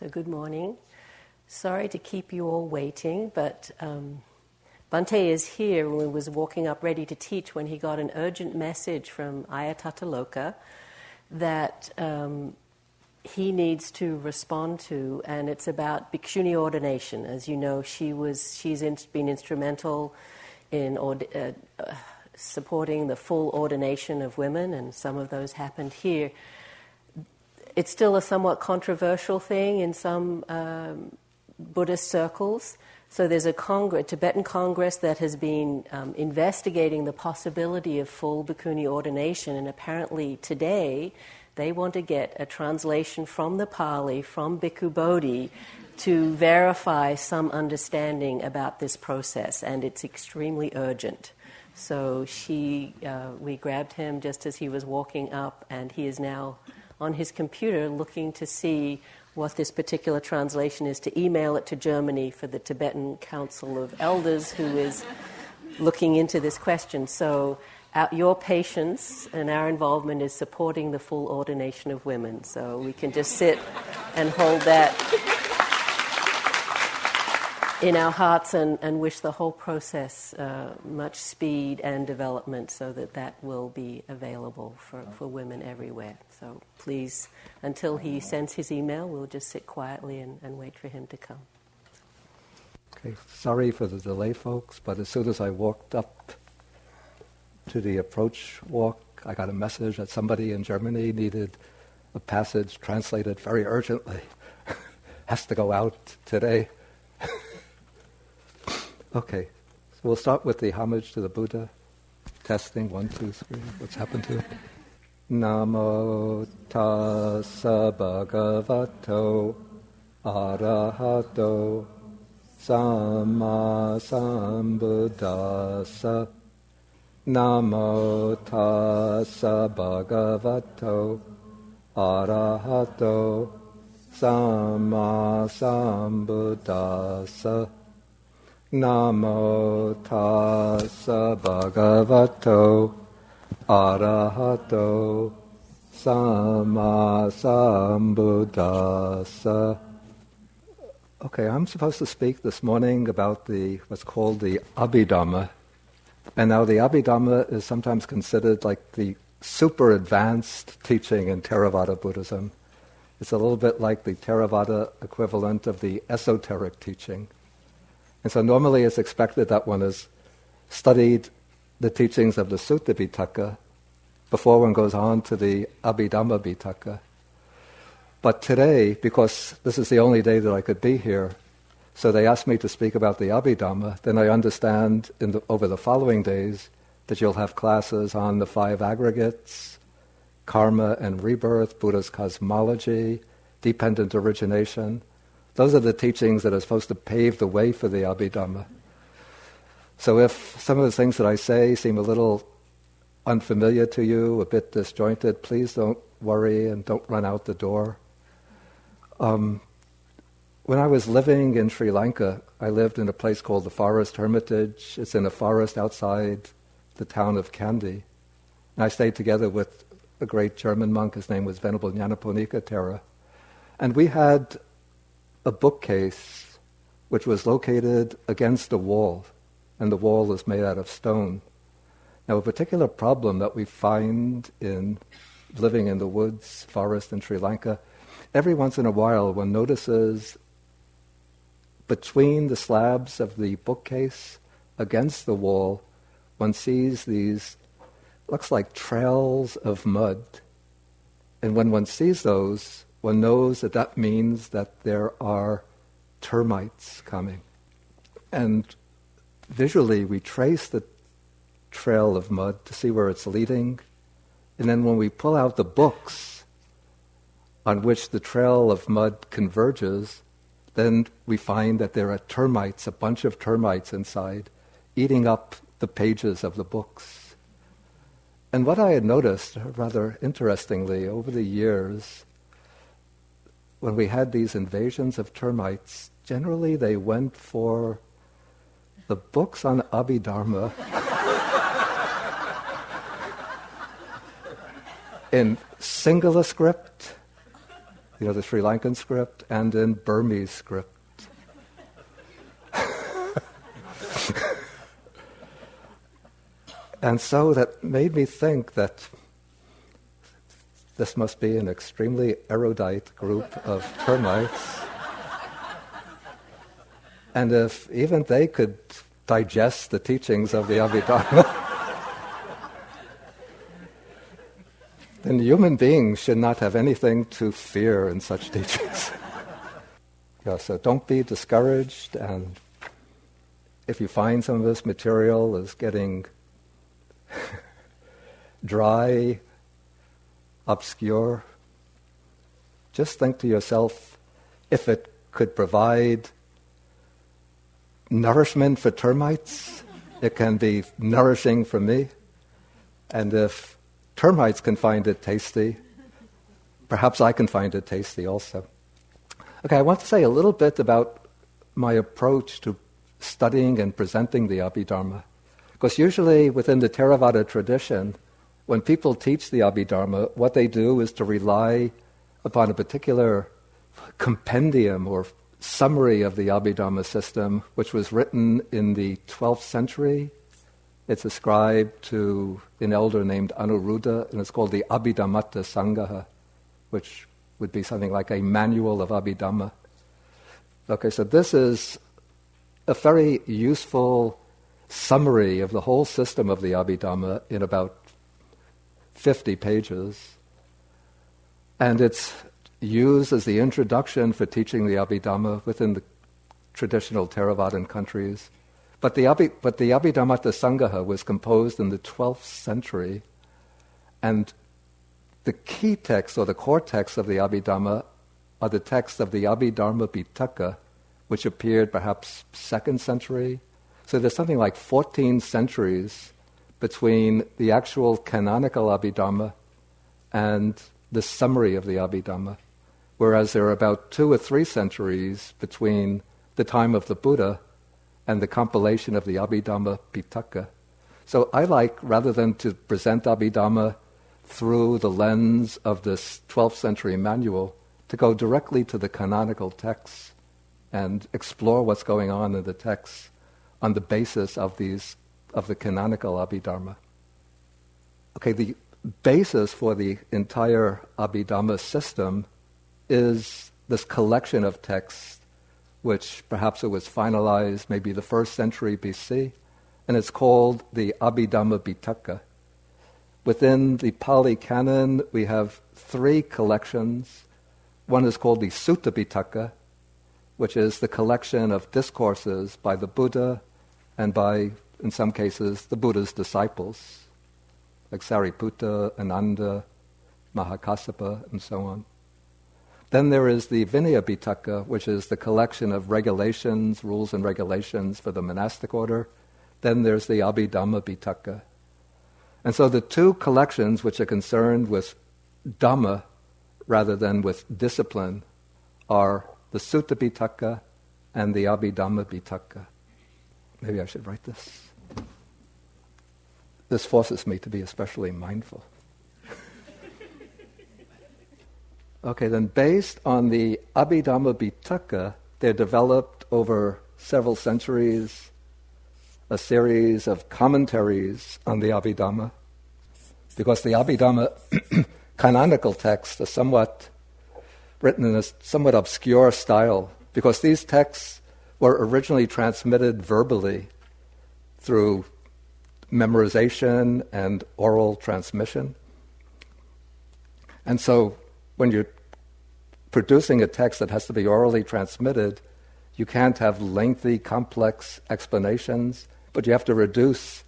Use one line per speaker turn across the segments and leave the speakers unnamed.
So, good morning. Sorry to keep you all waiting, but um, Bhante is here when he was walking up ready to teach when he got an urgent message from Ayya Tathaaloka that um, he needs to respond to, and it's about Bhikshuni ordination. As you know, she was she's in, been instrumental in uh, uh, supporting the full ordination of women, and some of those happened here. It's still a somewhat controversial thing in some um, Buddhist circles. So there's a Tibetan Congress that has been um, investigating the possibility of full bhikkhuni ordination, and apparently today they want to get a translation from the Pali, from Bhikkhu Bodhi, to verify some understanding about this process, and it's extremely urgent. So she, uh, we grabbed him just as he was walking up, and he is now on his computer looking to see what this particular translation is to email it to Germany for the Tibetan Council of Elders, who is looking into this question. So, our, your patience and our involvement is supporting the full ordination of women. So, we can just sit and hold that in our hearts and, and wish the whole process uh, much speed and development so that that will be available for, for women everywhere. So please, until he sends his email, we'll just sit quietly and, and wait for him to come.
Okay, sorry for the delay, folks, but as soon as I walked up to the approach walk, I got a message that somebody in Germany needed a passage translated very urgently. Has to go out today. Okay, so we'll start with the homage to the Buddha. Testing, one, two, three. What's happened to it? Namo tassa bhagavato arahato samma sambuddhassa. Namo tassa bhagavato arahato samma sambuddhassa. Namo tassa bhagavato arahato samma sambuddhassa. Okay, I'm supposed to speak this morning about the what's called the Abhidhamma. And now the Abhidhamma is sometimes considered like the super advanced teaching in Theravada Buddhism. It's a little bit like the Theravada equivalent of the esoteric teaching. And so normally it's expected that one has studied the teachings of the Sutta Pitaka before one goes on to the Abhidhamma Pitaka. But today, because this is the only day that I could be here, so they asked me to speak about the Abhidhamma, then I understand the, over the following days that you'll have classes on the five aggregates, karma and rebirth, Buddha's cosmology, dependent origination, those are the teachings that are supposed to pave the way for the Abhidhamma. So if some of the things that I say seem a little unfamiliar to you, a bit disjointed, please don't worry and don't run out the door. Um, when I was living in Sri Lanka, I lived in a place called the Forest Hermitage. It's in a forest outside the town of Kandy. And I stayed together with a great German monk. His name was Venerable Nyanaponika Thera. And we had a bookcase which was located against a wall, and the wall is made out of stone. Now, a particular problem that we find in living in the woods, forest in Sri Lanka, every once in a while one notices between the slabs of the bookcase against the wall, one sees these, looks like trails of mud. And when one sees those, one knows that that means that there are termites coming. And visually, we trace the trail of mud to see where it's leading. And then when we pull out the books on which the trail of mud converges, then we find that there are termites, a bunch of termites inside, eating up the pages of the books. And what I had noticed, rather interestingly, over the years, when we had these invasions of termites, generally they went for the books on Abhidharma in Sinhala script you know, the Sri Lankan script, and in Burmese script. and so that made me think that this must be an extremely erudite group of termites. and if even they could digest the teachings of the Abhidharma, then human beings should not have anything to fear in such teachings. yeah, so don't be discouraged, and if you find some of this material is getting dry, obscure, just think to yourself if it could provide nourishment for termites, it can be nourishing for me. And if termites can find it tasty, perhaps I can find it tasty also. Okay, I want to say a little bit about my approach to studying and presenting the Abhidharma. Because usually within the Theravada tradition, when people teach the Abhidharma, what they do is to rely upon a particular compendium or summary of the Abhidharma system, which was written in the 12th century. It's ascribed to an elder named Anuruddha, and it's called the Abhidhammattha Sangaha, which would be something like a manual of Abhidhamma. Okay, so this is a very useful summary of the whole system of the Abhidhamma in about 50 pages. And it's used as the introduction for teaching the Abhidhamma within the traditional Theravadan countries. But the, Abhi, but the Abhidhammattha Sangaha was composed in the 12th century, and the key text or the core text of the Abhidhamma are the texts of the Abhidharma Pitaka, which appeared perhaps second century. So there's something like 14 centuries between the actual canonical Abhidharma and the summary of the Abhidharma whereas there are about two or three centuries between the time of the Buddha and the compilation of the Abhidhamma Pitaka. So I like, rather than to present Abhidhamma through the lens of this 12th century manual, to go directly to the canonical texts and explore what's going on in the texts on the basis of these of the canonical Abhidharma. Okay, the basis for the entire Abhidharma system is this collection of texts, which perhaps it was finalized maybe the first century BC, and it's called the Abhidhamma Pitaka. Within the Pali Canon, we have three collections. One is called the Sutta Pitaka, which is the collection of discourses by the Buddha and by, in some cases, the Buddha's disciples, like Sariputta, Ananda, Mahakassapa, and so on. Then there is the Vinaya Pitaka, which is the collection of regulations, rules and regulations for the monastic order. Then there's the Abhidhamma Pitaka. And so the two collections which are concerned with Dhamma rather than with discipline are the Sutta Pitaka and the Abhidhamma Pitaka. Maybe I should write this. This forces me to be especially mindful. Okay, then based on the Abhidhamma Pitaka, they developed over several centuries a series of commentaries on the Abhidhamma, because the Abhidhamma canonical texts are somewhat written in a somewhat obscure style, because these texts were originally transmitted verbally through memorization and oral transmission. And so when you're producing a text that has to be orally transmitted, you can't have lengthy, complex explanations, but you have to reduce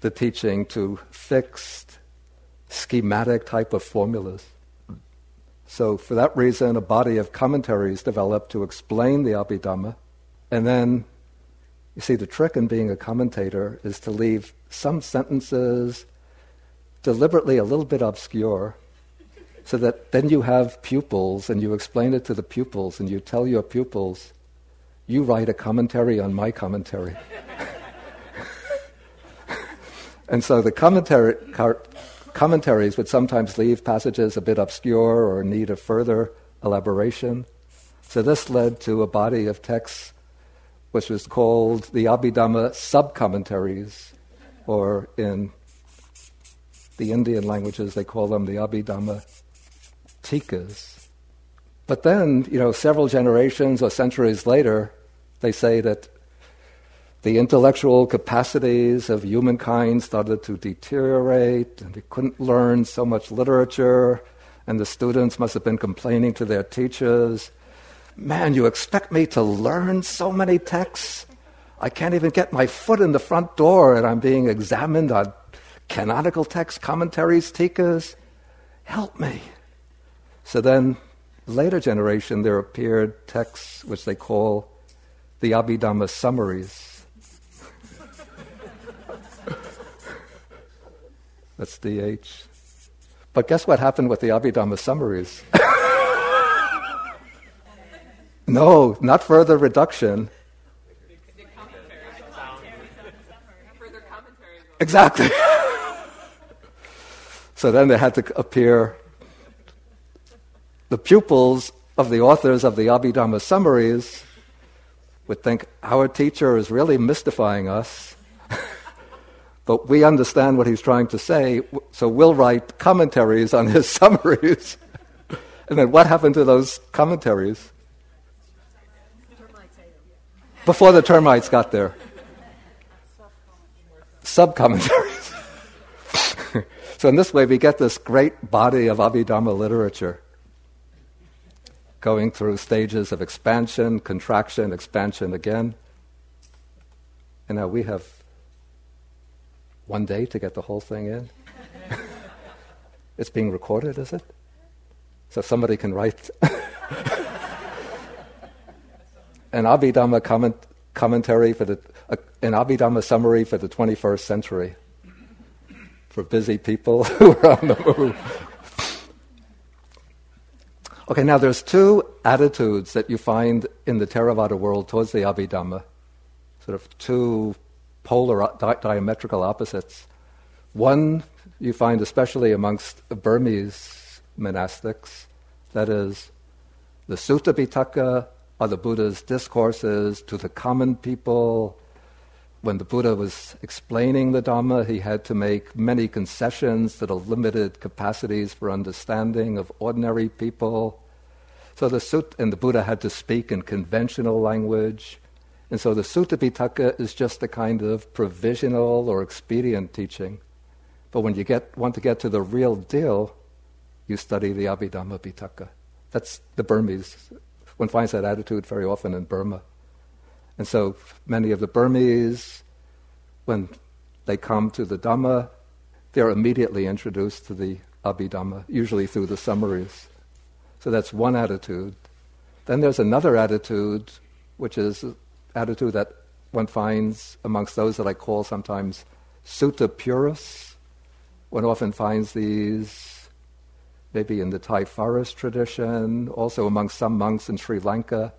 the teaching to fixed, schematic type of formulas. So, for that reason, a body of commentaries developed to explain the Abhidhamma. And then, you see, the trick in being a commentator is to leave some sentences deliberately a little bit obscure so that then you have pupils and you explain it to the pupils and you tell your pupils, you write a commentary on my commentary. and so the commentary, car, commentaries would sometimes leave passages a bit obscure or need a further elaboration. So this led to a body of texts which was called the Abhidhamma sub-commentaries, or in the Indian languages they call them the Abhidhamma tikas. But then, you know, several generations or centuries later, they say that the intellectual capacities of humankind started to deteriorate, and they couldn't learn so much literature, and the students must have been complaining to their teachers Man, you expect me to learn so many texts? I can't even get my foot in the front door, and I'm being examined on canonical texts, commentaries, tikas. Help me. So then, later generation, there appeared texts which they call the Abhidhamma summaries That's DH. But guess what happened with the Abhidhamma summaries? no, not further reduction. Exactly. so then there had to appear the pupils of the authors of the Abhidhamma summaries would think our teacher is really mystifying us but we understand what he's trying to say, so we'll write commentaries on his summaries. and then what happened to those commentaries? Before the termites got there. Sub commentaries. so, in this way, we get this great body of Abhidharma literature going through stages of expansion, contraction, expansion again. And now we have one day to get the whole thing in? it's being recorded, is it? So somebody can write an Abhidhamma comment, commentary for the, uh, an Abhidhamma summary for the 21st century for busy people who are on the move. Okay, now there's two attitudes that you find in the Theravada world towards the Abhidhamma, sort of two polar di- diametrical opposites. One you find especially amongst Burmese monastics, that is, the Sutta Pitaka are the Buddha's discourses to the common people. When the Buddha was explaining the Dhamma, he had to make many concessions to the limited capacities for understanding of ordinary people. So the Sutta, and the Buddha had to speak in conventional language. And so the Sutta Pitaka is just a kind of provisional or expedient teaching. But when you get, want to get to the real deal, you study the Abhidhamma Pitaka. That's the Burmese. One finds that attitude very often in Burma. And so many of the Burmese, when they come to the Dhamma, they're immediately introduced to the Abhidhamma, usually through the summaries. So that's one attitude. Then there's another attitude, which is attitude that one finds amongst those that I call sometimes sutta purists. One often finds these maybe in the Thai forest tradition, also among some monks in Sri Lanka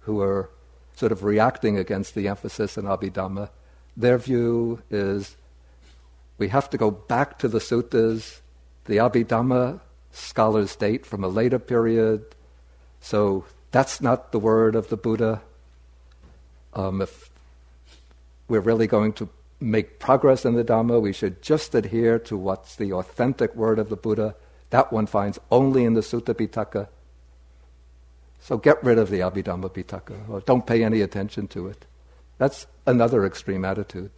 who are sort of reacting against the emphasis in Abhidhamma. Their view is we have to go back to the suttas. The Abhidhamma scholars date from a later period, so that's not the word of the Buddha. Um, if we're really going to make progress in the Dhamma, we should just adhere to what's the authentic word of the Buddha. That one finds only in the Sutta Pitaka. So get rid of the Abhidhamma Pitaka, or don't pay any attention to it. That's another extreme attitude.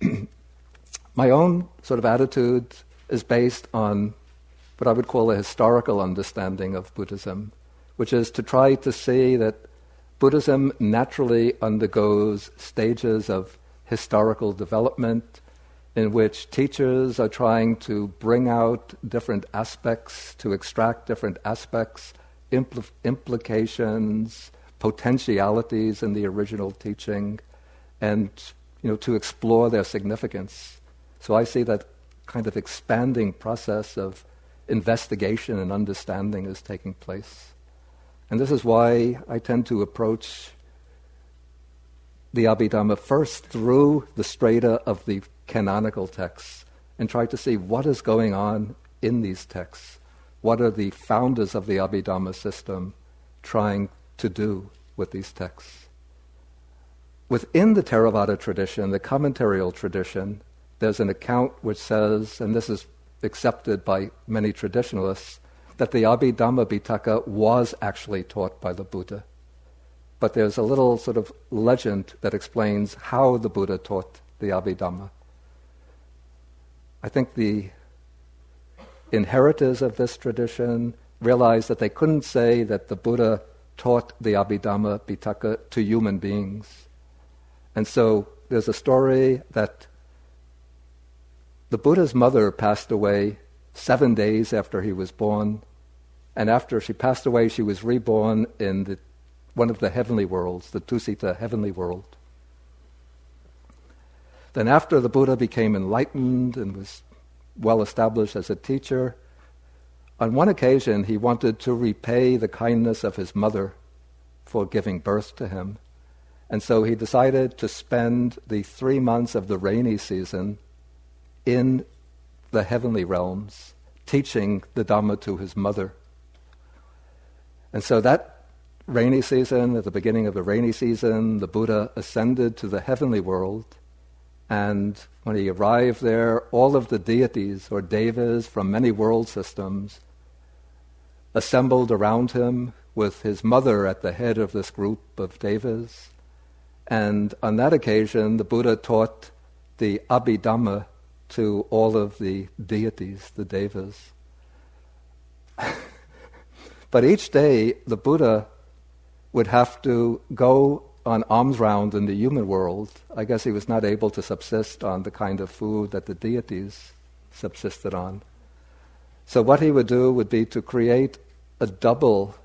My own sort of attitude is based on what I would call a historical understanding of Buddhism, which is to try to see that Buddhism naturally undergoes stages of historical development in which teachers are trying to bring out different aspects, to extract different aspects, impl- implications, potentialities in the original teaching, and you know, to explore their significance. So I see that kind of expanding process of investigation and understanding is taking place. And this is why I tend to approach the Abhidhamma first through the strata of the canonical texts and try to see what is going on in these texts. what are the founders of the Abhidhamma system trying to do with these texts. Within the Theravada tradition, the commentarial tradition, there's an account which says, and this is accepted by many traditionalists, that the Abhidhamma Pitaka was actually taught by the Buddha. But there's a little sort of legend that explains how the Buddha taught the Abhidhamma. I think the inheritors of this tradition realized that they couldn't say that the Buddha taught the Abhidhamma Pitaka to human beings. And so there's a story that the Buddha's mother passed away seven days after he was born. And after she passed away, she was reborn in the, one of the heavenly worlds, the Tusita heavenly world. Then, after the Buddha became enlightened and was well established as a teacher, on one occasion he wanted to repay the kindness of his mother for giving birth to him. And so he decided to spend the three months of the rainy season in the heavenly realms, teaching the Dhamma to his mother. And so that rainy season, at the beginning of the rainy season, the Buddha ascended to the heavenly world. And when he arrived there, all of the deities or devas from many world systems assembled around him with his mother at the head of this group of devas. And on that occasion, the Buddha taught the Abhidhamma to all of the deities, the devas. but each day, the Buddha would have to go on alms round in the human world. I guess he was not able to subsist on the kind of food that the deities subsisted on. So, what he would do would be to create a double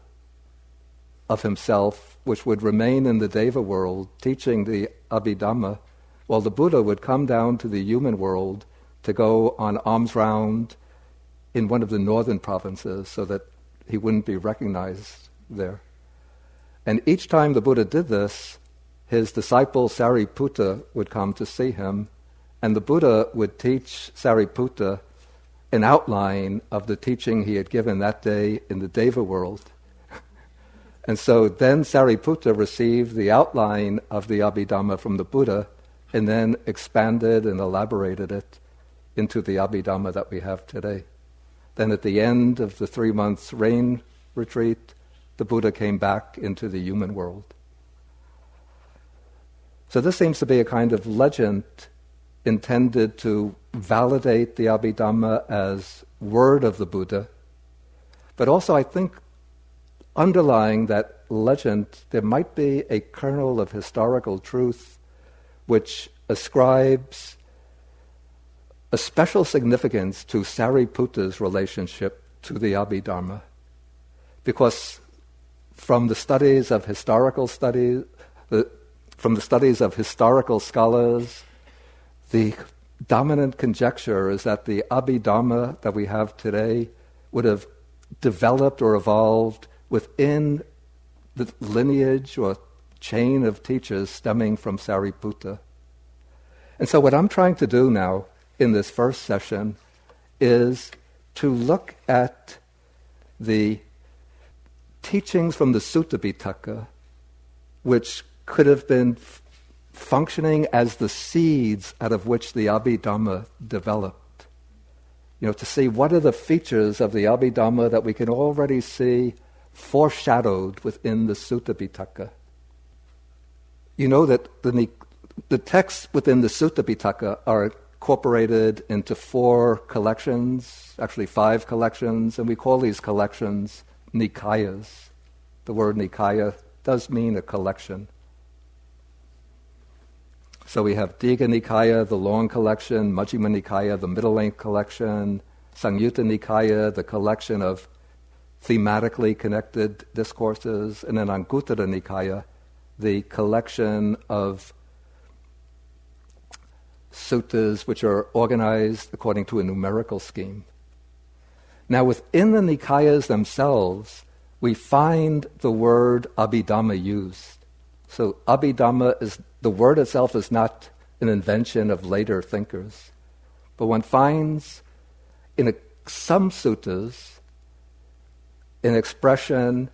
of himself, which would remain in the Deva world, teaching the Abhidhamma, while the Buddha would come down to the human world to go on alms round in one of the northern provinces so that he wouldn't be recognized there. And each time the Buddha did this, his disciple Sariputta would come to see him, and the Buddha would teach Sariputta an outline of the teaching he had given that day in the Deva world. and so then Sariputta received the outline of the Abhidhamma from the Buddha and then expanded and elaborated it into the Abhidhamma that we have today. Then at the end of the three months rain retreat, the Buddha came back into the human world. So this seems to be a kind of legend intended to validate the Abhidhamma as word of the Buddha, but also I think underlying that legend there might be a kernel of historical truth which ascribes a special significance to Sariputta's relationship to the Abhidharma. Because from the studies of historical studies, from the studies of historical scholars, the dominant conjecture is that the Abhidharma that we have today would have developed or evolved within the lineage or chain of teachers stemming from Sariputta. And so, what I'm trying to do now in this first session is to look at the teachings from the Sutta Pitaka, which could have been f- functioning as the seeds out of which the Abhidhamma developed. You know, to see what are the features of the Abhidhamma that we can already see foreshadowed within the Sutta Pitaka. You know that the, the texts within the Sutta Pitaka are incorporated into four collections, actually five collections, and we call these collections Nikayas. The word Nikaya does mean a collection. So we have Digha Nikaya, the long collection, Majjhima Nikaya, the middle length collection, Samyutta Nikaya, the collection of thematically connected discourses, and then Anguttara Nikaya, the collection of suttas which are organized according to a numerical scheme. Now, within the Nikayas themselves, we find the word Abhidhamma used. So, Abhidhamma is the word itself is not an invention of later thinkers, but one finds in a, some suttas an expression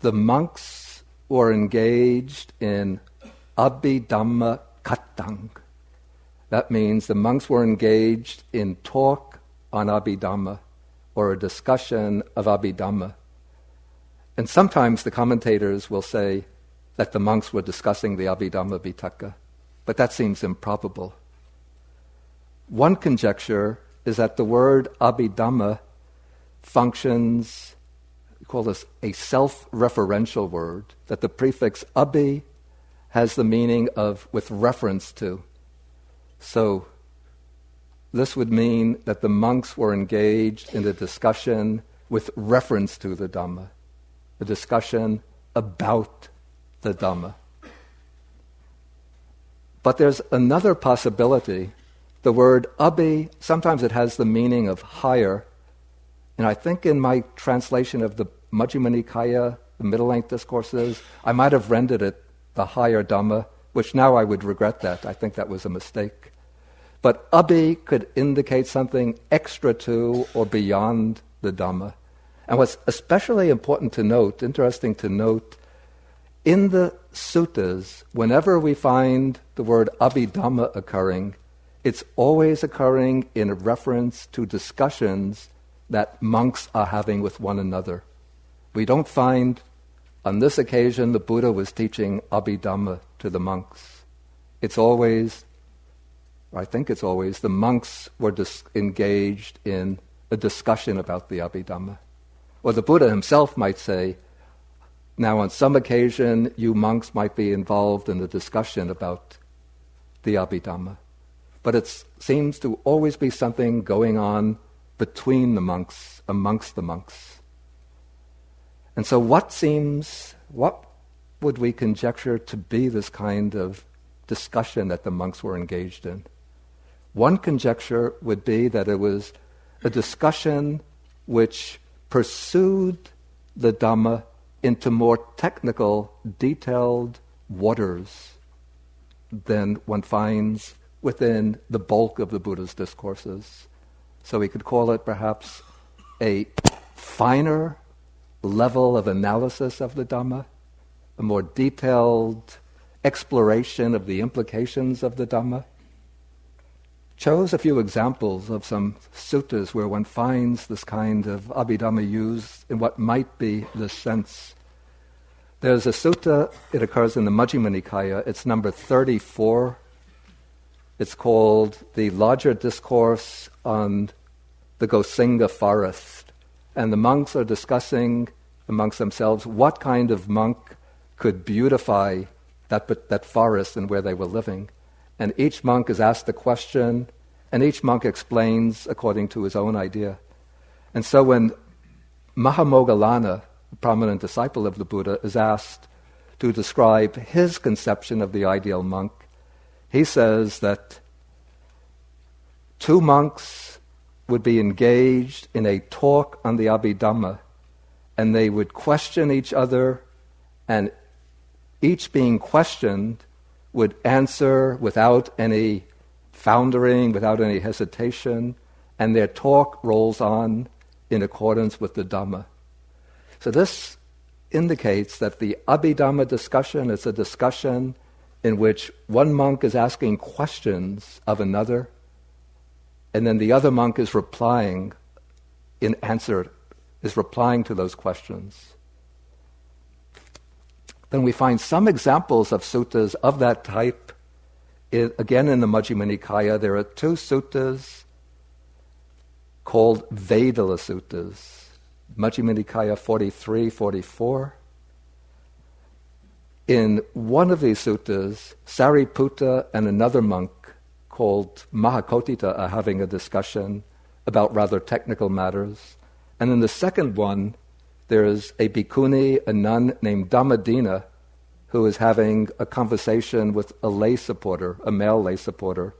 the monks were engaged in abhidhamma katham. That means the monks were engaged in talk on abhidhamma or a discussion of abhidhamma. And sometimes the commentators will say that the monks were discussing the Abhidhamma Pitaka, but that seems improbable. One conjecture is that the word Abhidhamma functions, we call this a self referential word, that the prefix abhi has the meaning of with reference to. So, this would mean that the monks were engaged in a discussion with reference to the Dhamma, a discussion about the Dhamma. But there's another possibility. The word abhi, sometimes it has the meaning of higher. And I think in my translation of the Majjhima Nikaya, the middle length discourses, I might have rendered it the higher Dhamma, which now I would regret that. I think that was a mistake. But abhi could indicate something extra to or beyond the Dhamma. And what's especially important to note, interesting to note, in the suttas, whenever we find the word abhidhamma occurring, it's always occurring in reference to discussions that monks are having with one another. We don't find, on this occasion, the Buddha was teaching abhidhamma to the monks. It's always, I think it's always, the monks were dis- engaged in a discussion about the abhidhamma. Or the Buddha himself might say, now, on some occasion, you monks might be involved in a discussion about the Abhidhamma, but it seems to always be something going on between the monks, amongst the monks. And so, what seems, what would we conjecture to be this kind of discussion that the monks were engaged in? One conjecture would be that it was a discussion which pursued the Dhamma into more technical, detailed waters than one finds within the bulk of the Buddha's discourses. So we could call it perhaps a finer level of analysis of the Dhamma, a more detailed exploration of the implications of the Dhamma chose a few examples of some suttas where one finds this kind of abhidhamma used in what might be the sense. There's a sutta, it occurs in the Majjhima Nikaya, it's number 34. It's called the Larger Discourse on the Gosinga Forest. And the monks are discussing amongst themselves what kind of monk could beautify that, that forest and where they were living and each monk is asked a question, and each monk explains according to his own idea. And so when Mahamoggallana, a prominent disciple of the Buddha, is asked to describe his conception of the ideal monk, he says that two monks would be engaged in a talk on the Abhidhamma, and they would question each other, and each being questioned would answer without any foundering, without any hesitation, and their talk rolls on in accordance with the Dhamma. So this indicates that the Abhidhamma discussion is a discussion in which one monk is asking questions of another, and then the other monk is replying in answer, is replying to those questions then we find some examples of suttas of that type. It, again, in the Majjhima Nikaya, there are two suttas called Vedalla suttas. Majjhima Nikaya 43, 44. In one of these suttas, Sariputta and another monk called Mahakotthita are having a discussion about rather technical matters. And in the second one, there's a bhikkhuni, a nun named Dhammadinna, who is having a conversation with a lay supporter, a male lay supporter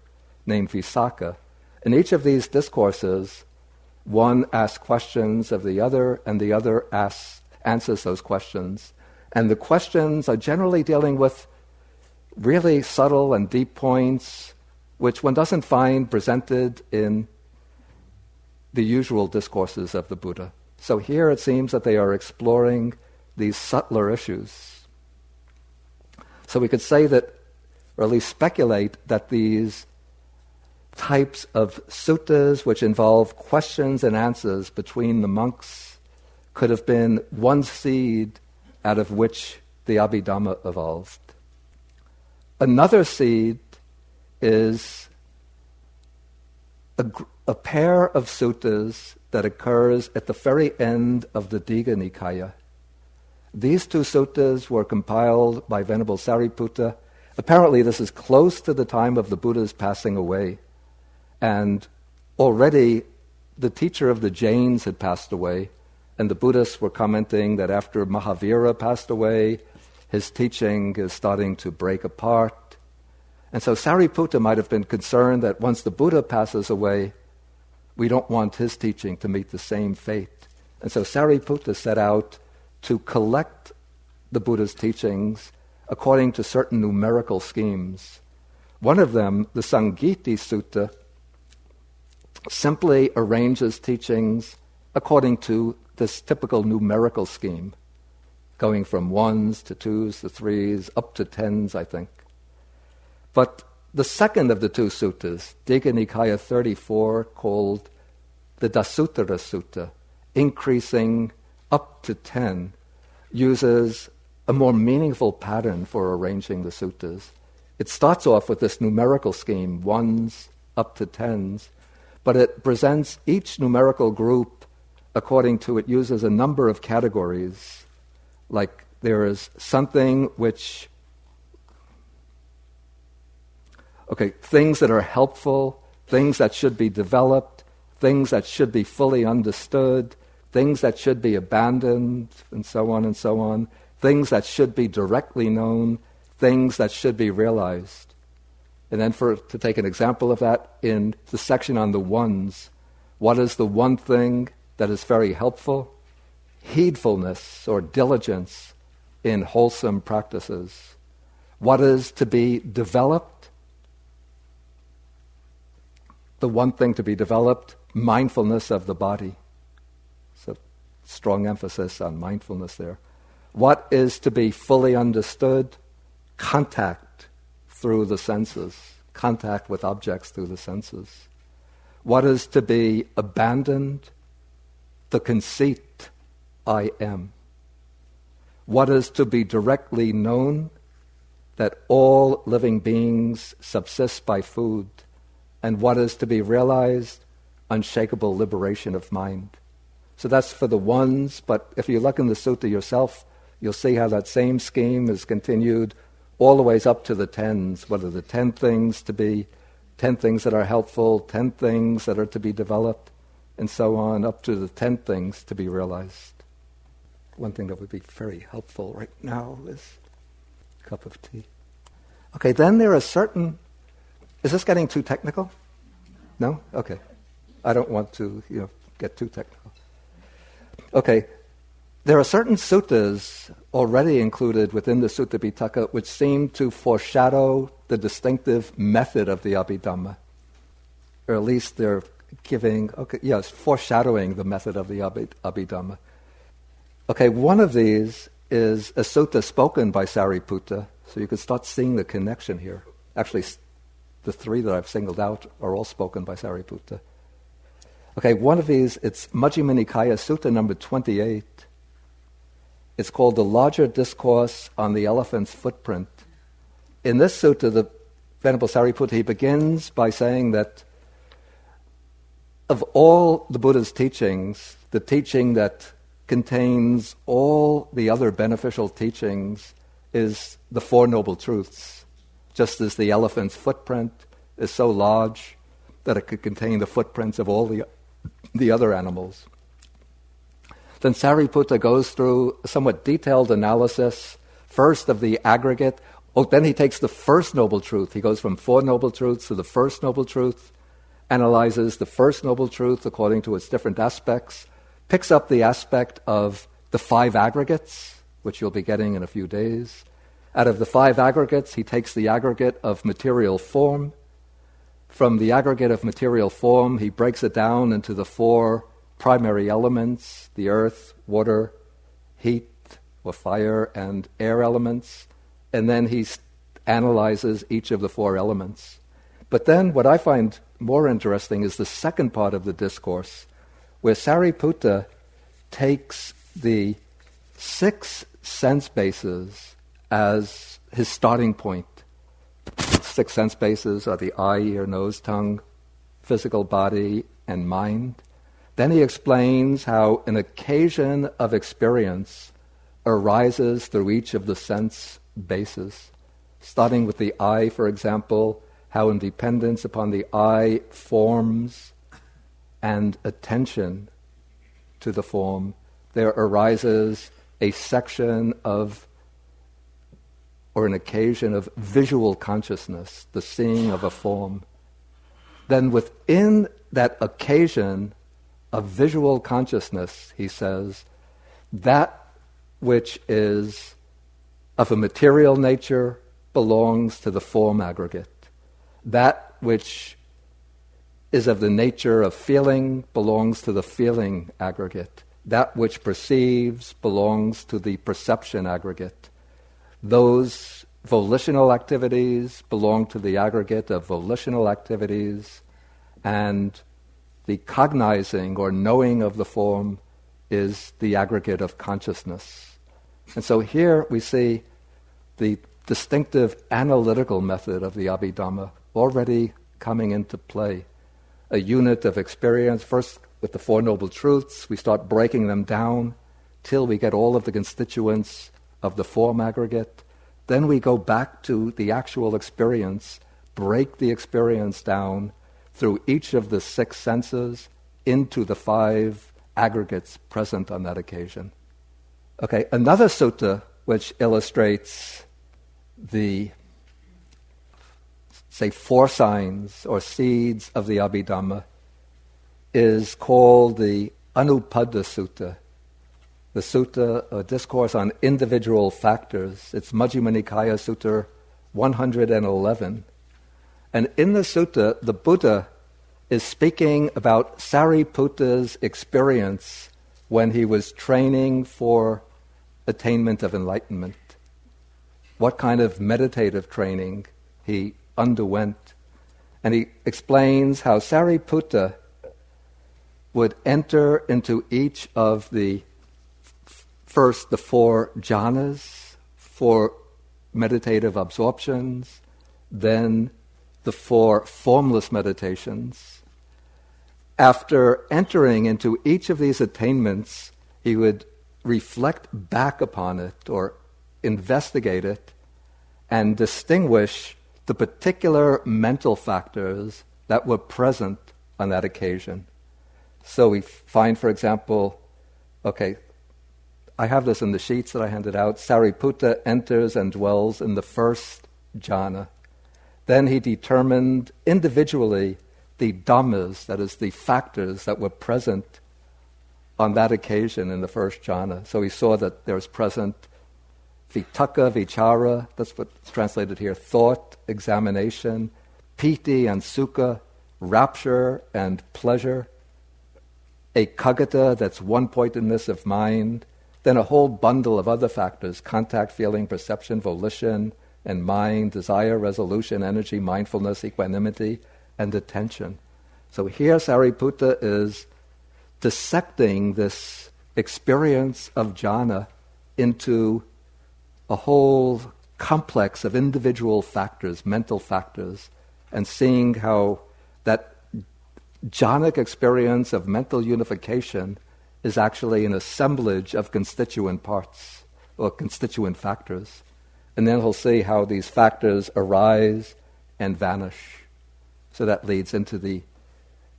named Visakha. In each of these discourses, one asks questions of the other, and the other asks, answers those questions. And the questions are generally dealing with really subtle and deep points which one doesn't find presented in the usual discourses of the Buddha. So here it seems that they are exploring these subtler issues. So we could say that, or at least speculate, that these types of suttas which involve questions and answers between the monks could have been one seed out of which the Abhidhamma evolved. Another seed is a, a pair of suttas that occurs at the very end of the Digha Nikaya. These two suttas were compiled by Venerable Sariputta. Apparently, this is close to the time of the Buddha's passing away. And already the teacher of the Jains had passed away, and the Buddhists were commenting that after Mahavira passed away, his teaching is starting to break apart. And so Sariputta might have been concerned that once the Buddha passes away, we don't want his teaching to meet the same fate. And so Sariputta set out to collect the Buddha's teachings according to certain numerical schemes. One of them, the Sangiti Sutta, simply arranges teachings according to this typical numerical scheme, going from ones to twos to threes, up to tens, I think. But the second of the two suttas, Digha Nikaya 34, called the Dasuttara Sutta, increasing up to 10, uses a more meaningful pattern for arranging the suttas. It starts off with this numerical scheme, ones up to tens, but it presents each numerical group according to it uses a number of categories. Like there is something which, okay, things that are helpful, things that should be developed, things that should be fully understood, things that should be abandoned, and so on and so on, things that should be directly known, things that should be realized. And then, for, to take an example of that, in the section on the ones, what is the one thing that is very helpful? Heedfulness or diligence in wholesome practices. What is to be developed? The one thing to be developed, mindfulness of the body. So, strong emphasis on mindfulness there. What is to be fully understood? Contact through the senses, contact with objects through the senses. What is to be abandoned? The conceit, I am. What is to be directly known? That all living beings subsist by food. And what is to be realized? Unshakable liberation of mind. So that's for the ones, but if you look in the sutta yourself, you'll see how that same scheme is continued all the ways up to the tens. What are the ten things to be, ten things that are helpful, ten things that are to be developed, and so on, up to the ten things to be realized. One thing that would be very helpful right now is a cup of tea. Okay, then there are certain. Is this getting too technical? No? Okay. I don't want to, you know, get too technical. Okay, there are certain suttas already included within the Sutta Pitaka which seem to foreshadow the distinctive method of the Abhidhamma. Or at least they're giving, okay, yes, foreshadowing the method of the Abhidhamma. Okay, one of these is a sutta spoken by Sariputta, so you can start seeing the connection here. Actually, the three that I've singled out are all spoken by Sariputta. Okay, one of these, it's Majjhima Nikaya Sutta number 28. It's called the Larger Discourse on the Elephant's Footprint. In this sutta, the Venerable Sariputta, he begins by saying that of all the Buddha's teachings, the teaching that contains all the other beneficial teachings is the Four Noble Truths. Just as the elephant's footprint is so large that it could contain the footprints of all the, the other animals. Then Sariputta goes through a somewhat detailed analysis, first of the aggregate. Oh, then he takes the first noble truth. He goes from four noble truths to the first noble truth, analyzes the first noble truth according to its different aspects, picks up the aspect of the five aggregates, which you'll be getting in a few days. Out of the five aggregates, he takes the aggregate of material form. From the aggregate of material form, he breaks it down into the four primary elements the earth, water, heat, or fire, and air elements, and then he analyzes each of the four elements. But then what I find more interesting is the second part of the discourse, where Sariputta takes the six sense bases as his starting point. Six sense bases are the eye, ear, nose, tongue, physical body, and mind. Then he explains how an occasion of experience arises through each of the sense bases. Starting with the eye, for example, how in dependence upon the eye forms and attention to the form, there arises a section of or an occasion of visual consciousness, the seeing of a form. Then within that occasion of visual consciousness, he says, that which is of a material nature belongs to the form aggregate. That which is of the nature of feeling belongs to the feeling aggregate. That which perceives belongs to the perception aggregate. Those volitional activities belong to the aggregate of volitional activities, and the cognizing or knowing of the form is the aggregate of consciousness. And so here we see the distinctive analytical method of the Abhidhamma already coming into play. A unit of experience, first with the Four Noble Truths, we start breaking them down till we get all of the constituents of the form aggregate. Then we go back to the actual experience, break the experience down through each of the six senses into the five aggregates present on that occasion. Okay, another sutta which illustrates the, say, four signs or seeds of the Abhidhamma is called the Anupada Sutta. The sutta, a discourse on individual factors. It's Majjhima Nikaya Sutta 111. And in the sutta, the Buddha is speaking about Sariputta's experience when he was training for attainment of enlightenment what kind of meditative training he underwent. And he explains how Sariputta would enter into each of the first the four jhanas, four meditative absorptions, then the four formless meditations. After entering into each of these attainments, he would reflect back upon it or investigate it and distinguish the particular mental factors that were present on that occasion. So we find, for example, okay, I have this in the sheets that I handed out. Sariputta enters and dwells in the first jhana. Then he determined individually the dhammas, that is, the factors that were present on that occasion in the first jhana. So he saw that there was present vitakka, vichara, that's what's translated here, thought, examination, piti and sukha, rapture and pleasure, ekaggata, that's one pointedness of mind, then a whole bundle of other factors contact, feeling, perception, volition, and mind, desire, resolution, energy, mindfulness, equanimity, and attention. So here Sariputta is dissecting this experience of jhana into a whole complex of individual factors, mental factors, and seeing how that jhanic experience of mental unification is actually an assemblage of constituent parts or constituent factors. And then he'll see how these factors arise and vanish. So that leads into the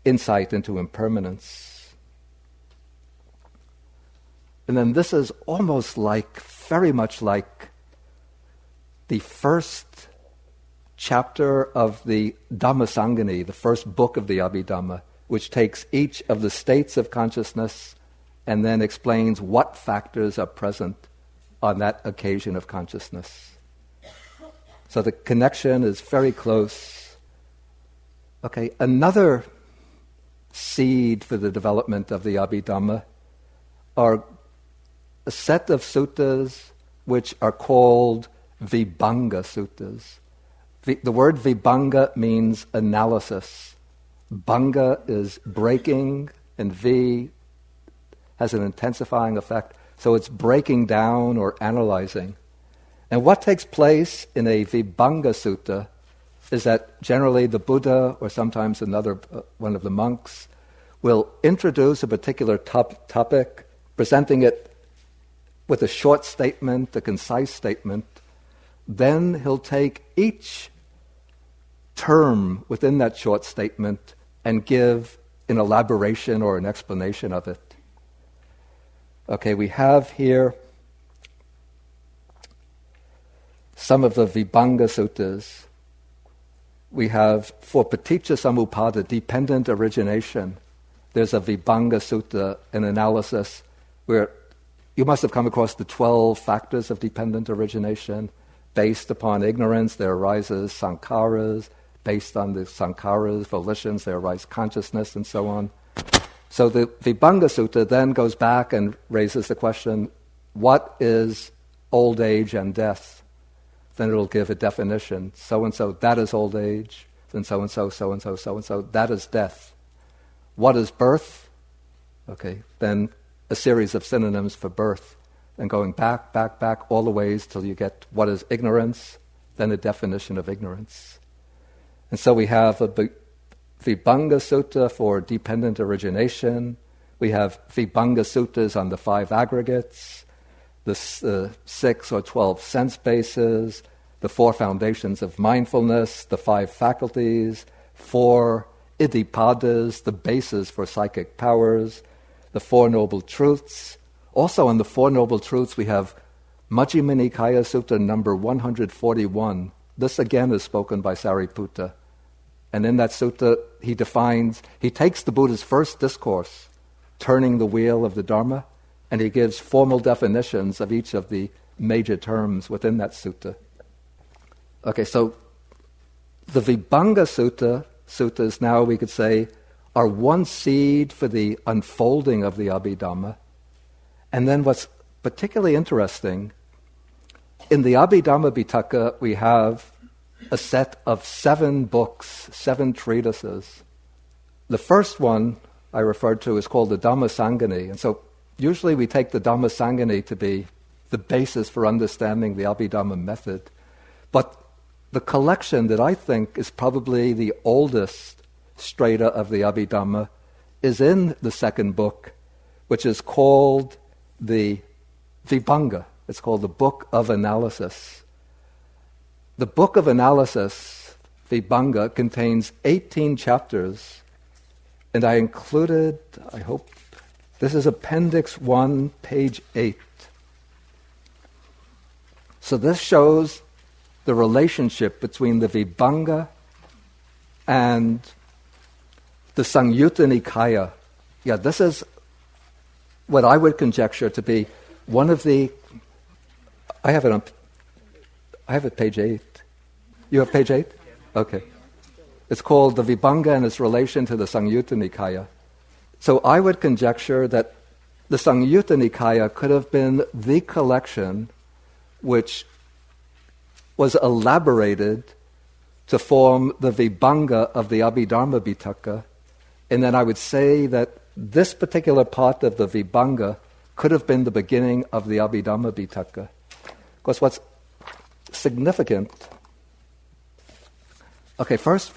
insight into impermanence. And then this is almost like very much like the first chapter of the Dhammasangani, the first book of the Abhidhamma, which takes each of the states of consciousness and then explains what factors are present on that occasion of consciousness. So the connection is very close. Okay, another seed for the development of the Abhidhamma are a set of suttas which are called Vibhanga suttas. The, word Vibhanga means analysis. Bhanga is breaking, and V has an intensifying effect. So it's breaking down or analyzing. And what takes place in a Vibhanga sutta is that generally the Buddha or sometimes another uh, one of the monks will introduce a particular top, topic, presenting it with a short statement, a concise statement. Then he'll take each term within that short statement and give an elaboration or an explanation of it. Okay, we have here some of the Vibhanga suttas. We have for Paticca Samuppada, dependent origination, there's a Vibhanga sutta, an analysis where you must have come across the 12 factors of dependent origination. Based upon ignorance, there arises sankharas. Based on the sankharas, volitions, there arise consciousness, and so on. So the Vibhanga Sutta then goes back and raises the question what is old age and death? Then it'll give a definition. So and so, that is old age. Then so and so, so and so, so and so, that is death. What is birth? Okay, then a series of synonyms for birth. And going back, back, back, all the ways till you get what is ignorance, then a definition of ignorance. And so we have a Vibhanga Sutta for dependent origination. We have Vibhanga Suttas on the five aggregates, the uh, six or twelve sense bases, the four foundations of mindfulness, the five faculties, four Iddhipadas, the basis for psychic powers, the Four Noble Truths. Also, in the Four Noble Truths, we have Majjhima Nikaya Sutta number 141. This again is spoken by Sariputta. And in that sutta, he defines, he takes the Buddha's first discourse, turning the wheel of the Dharma, and he gives formal definitions of each of the major terms within that sutta. Okay, so the Vibhanga Sutta suttas now, we could say, are one seed for the unfolding of the Abhidhamma. And then what's particularly interesting, in the Abhidhamma Pitaka, we have a set of seven books, seven treatises. The first one I referred to is called the Dhammasangani. And so usually we take the Dhammasangani to be the basis for understanding the Abhidhamma method. But the collection that I think is probably the oldest strata of the Abhidhamma is in the second book, which is called the Vibhanga. It's called the Book of Analysis. The Book of Analysis, the Vibhanga, contains 18 chapters, and I included, I hope, this is Appendix 1, page 8. So this shows the relationship between the Vibhanga and the Samyutta Nikaya. Yeah, this is what I would conjecture to be one of the. I have it on. I have it page eight. You have page eight? Okay. It's called the Vibhanga and its relation to the Samyutta Nikaya. So I would conjecture that the Samyutta Nikaya could have been the collection which was elaborated to form the Vibhanga of the Abhidharma Pitaka. And then I would say that this particular part of the Vibhanga could have been the beginning of the Abhidhamma Pitaka. Because what's significant, okay, first,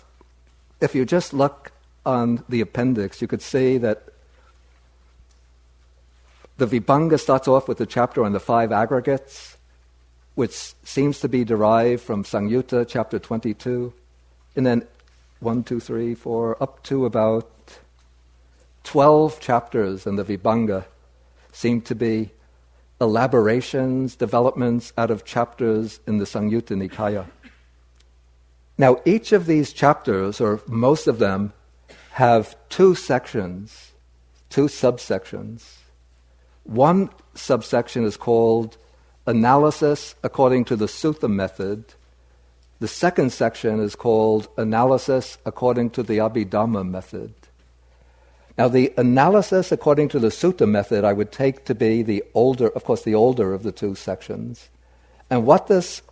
if you just look on the appendix, you could see that the Vibhanga starts off with the chapter on the five aggregates which seems to be derived from Samyutta chapter 22, and then 1, 2, 3, 4, up to about 12 chapters in the Vibhanga seem to be elaborations, developments out of chapters in the Samyutta Nikaya. Now, each of these chapters, or most of them, have two sections, two subsections. One subsection is called analysis according to the Sutta method. The second section is called analysis according to the Abhidhamma method. Now, the analysis according to the sutta method I would take to be the older, of course, the older of the two sections. And what this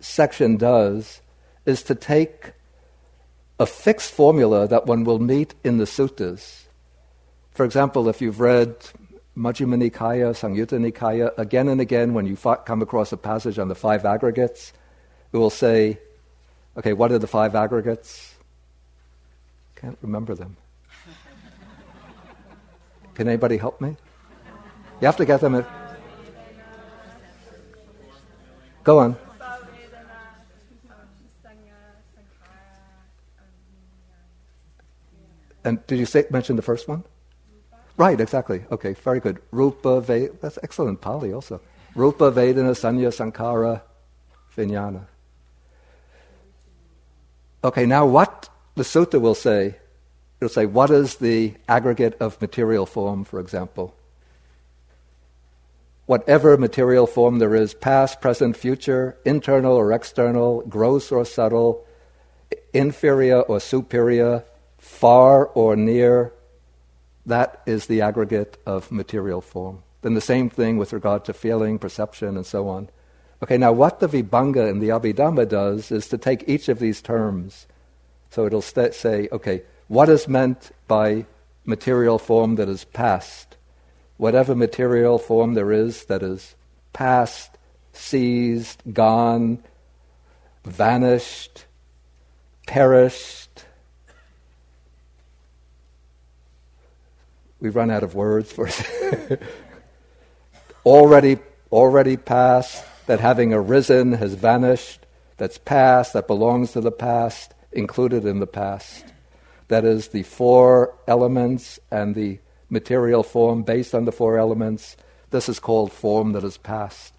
section does is to take a fixed formula that one will meet in the suttas. For example, if you've read Majjhima Nikaya, Samyutta Nikaya, again and again, when you come across a passage on the five aggregates, it will say, okay, what are the five aggregates? Can't remember them. Can anybody help me? You have to get them. Go on. And did you say, mention the first one? Right, exactly. Okay, very good. Rupa, Vedana, that's excellent Pali also. Rupa, Vedana, Sanya, Sankhara Vijnana. Okay, now what the sutta will say, it'll say, what is the aggregate of material form, for example? Whatever material form there is, past, present, future, internal or external, gross or subtle, inferior or superior, far or near, that is the aggregate of material form. Then the same thing with regard to feeling, perception, and so on. Okay, now what the Vibhanga and the Abhidhamma does is to take each of these terms. So it'll st- say, okay, what is meant by material form that is past? Whatever material form there is that is past, seized, gone, vanished, perished. We've run out of words for already already past, that having arisen has vanished, that's past, that belongs to the past, included in the past. That is the four elements and the material form based on the four elements. This is called form that is past.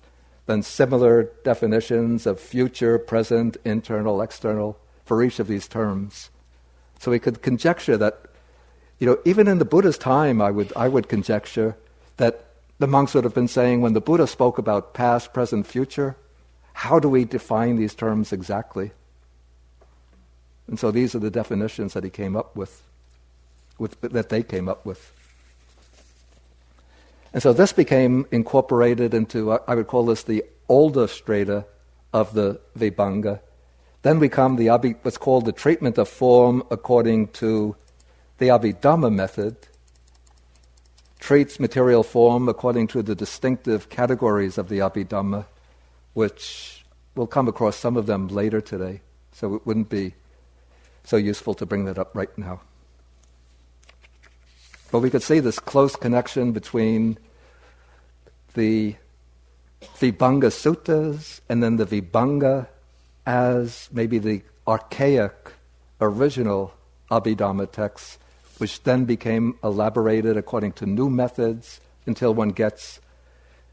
Then similar definitions of future, present, internal, external for each of these terms. So we could conjecture that, you know, even in the Buddha's time, I would, I would conjecture that the monks would have been saying when the Buddha spoke about past, present, future, how do we define these terms exactly? And so these are the definitions that he came up with, with that they came up with. And so this became incorporated into, uh, I would call this the older strata of the Vibhanga. Then we come the Abhi, what's called the treatment of form according to the Abhidhamma method, treats material form according to the distinctive categories of the Abhidhamma, which we'll come across some of them later today, so it wouldn't be so useful to bring that up right now. But we could see this close connection between the Vibhanga Suttas and then the Vibhanga as maybe the archaic original Abhidhamma texts which then became elaborated according to new methods until one gets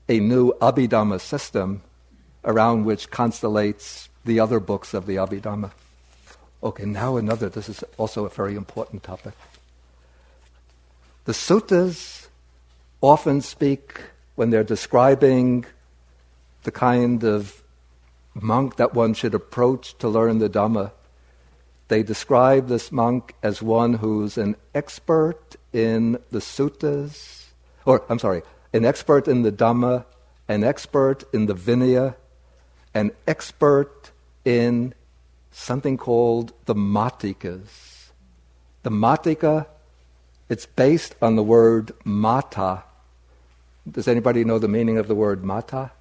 a new Abhidhamma system around which constellates the other books of the Abhidhamma. Okay, now another, this is also a very important topic. The suttas often speak, when they're describing the kind of monk that one should approach to learn the Dhamma, they describe this monk as one who's an expert in the suttas, or I'm sorry, an expert in the Dhamma, an expert in the Vinaya, an expert in something called the Matikas. The Matika, it's based on the word mata. Does anybody know the meaning of the word mata?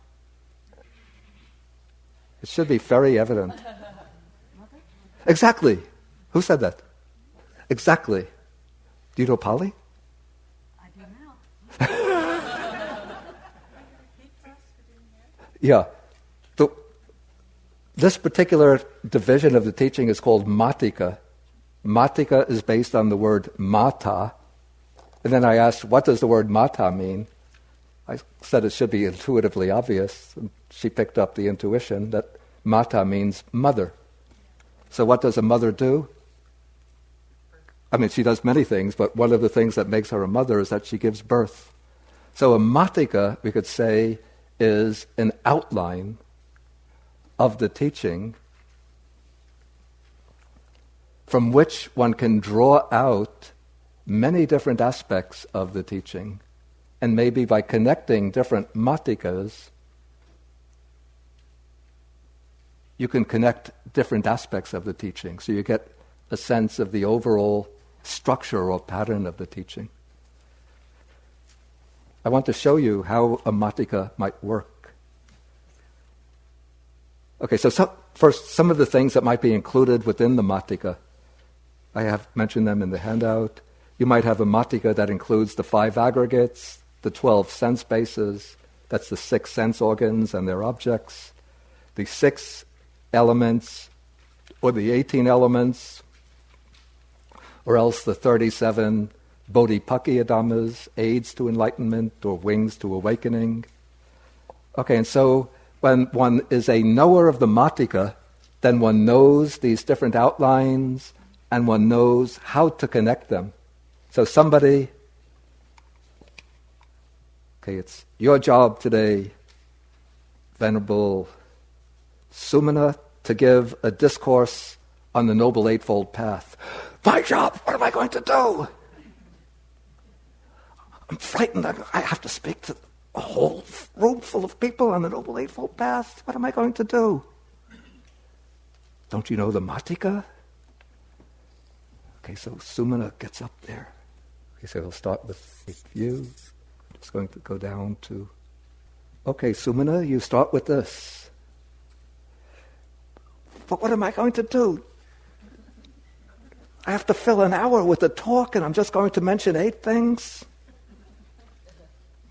It should be very evident. Exactly. Who said that? Exactly. Do you know Pali?
I do now.
yeah. This particular division of the teaching is called Matika. Matika is based on the word mata. And then I asked, what does the word mata mean? I said it should be intuitively obvious. She picked up the intuition that mata means mother. So, what does a mother do? I mean, she does many things, but one of the things that makes her a mother is that she gives birth. So, a matika, we could say, is an outline of the teaching from which one can draw out many different aspects of the teaching. And maybe by connecting different matikas, you can connect different aspects of the teaching. So you get a sense of the overall structure or pattern of the teaching. I want to show you how a matika might work. Okay, so some, first, some of the things that might be included within the matika. I have mentioned them in the handout. You might have a matika that includes the five aggregates, the 12 sense bases, that's the six sense organs and their objects, the six elements, or the 18 elements, or else the 37 Bodhipakkhiya aids to enlightenment or wings to awakening. Okay, and so when one is a knower of the Matika, then one knows these different outlines and one knows how to connect them. So somebody, okay, it's your job today, Venerable Sumana, to give a discourse on the Noble Eightfold Path. My job, what am I going to do? I'm frightened. I have to speak to a whole room full of people on the Noble Eightfold Path. What am I going to do? Don't you know the Matika? Okay, so Sumana gets up there. Okay, so he'll start with view. Just going to go down to. Okay, Sumana, you start with this. But what am I going to do? I have to fill an hour with a talk, and I'm just going to mention eight things.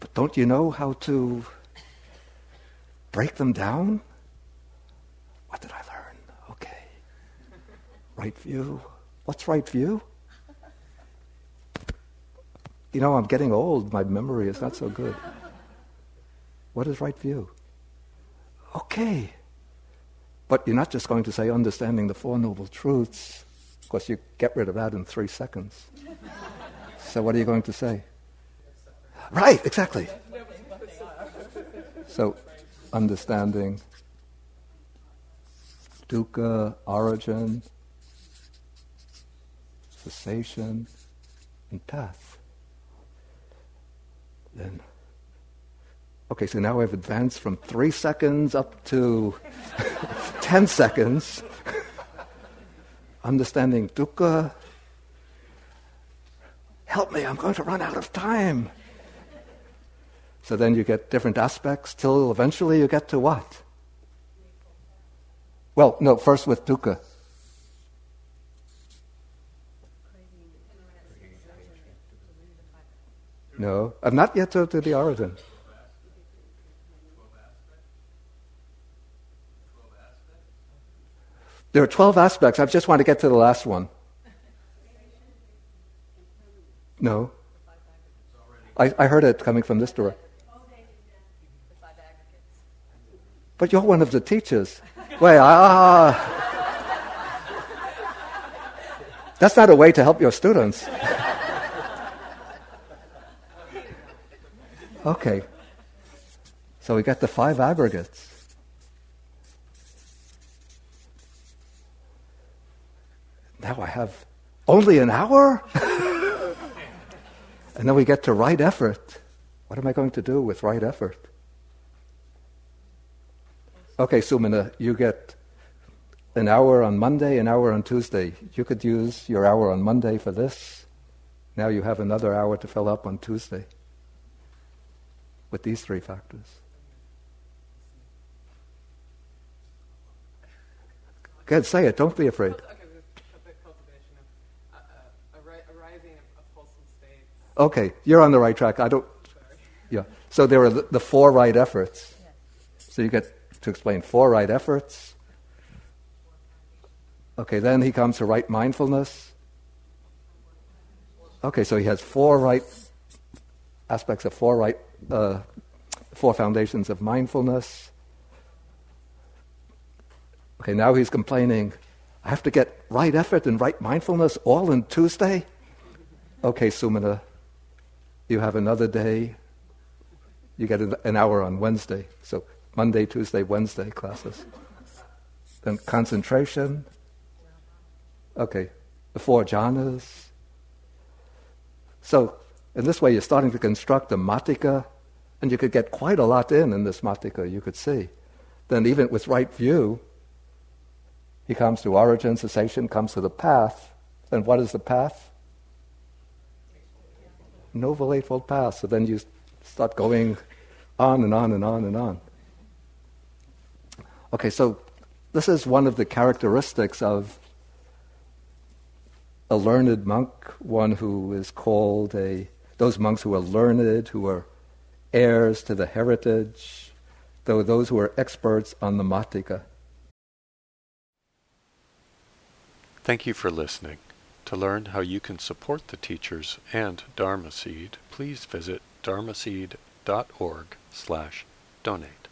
But don't you know how to break them down? What did I learn? Okay. Right view. What's right view? You know, I'm getting old. My memory is not so good. What is right view? Okay. But you're not just going to say understanding the Four Noble Truths. Of course, you get rid of that in three seconds. so, what are you going to say? Right, exactly. So, understanding dukkha, origin, cessation, and path. Then, okay, so now I've advanced from three seconds up to 10 seconds. understanding dukkha. Help me, I'm going to run out of time. So then you get different aspects till eventually you get to what? Well, no, first with dukkha. No, I'm not yet to, to the origin. There are 12 aspects. I just want to get to the last one. No. I, I heard it coming from this direction. But you're one of the teachers. Wait, ah. That's not a way to help your students. okay. So we got the five aggregates. Now I have only an hour? and then we get to right effort. What am I going to do with right effort? Okay, Sumana, you get an hour on Monday, an hour on Tuesday. You could use your hour on Monday for this. Now you have another hour to fill up on Tuesday with these three factors. Good, say it. Don't be afraid. Okay, you're on the right track. I don't. Yeah. So there are the, the four right efforts. So you get to explain four right efforts. Okay, then he comes to right mindfulness. Okay, so he has four right aspects of four right, uh, four foundations of mindfulness. Okay, now he's complaining, I have to get right effort and right mindfulness all in Tuesday? Okay, Sumana, you have another day. You get an hour on Wednesday. So Monday, Tuesday, Wednesday classes. Then concentration. Okay, the four jhanas. So, in this way, you're starting to construct a matika, and you could get quite a lot in in this matika, you could see. Then, even with right view, he comes to origin, cessation, comes to the path. And what is the path? Noble Eightfold Path. So then you start going on and on and on and on. Okay, so this is one of the characteristics of a learned monk, one who is called a, those monks who are learned, who are heirs to the heritage, though those who are experts on the Matika.
Thank you for listening. To learn how you can support the teachers and Dharma Seed, please visit dharmaseed.org slash donate.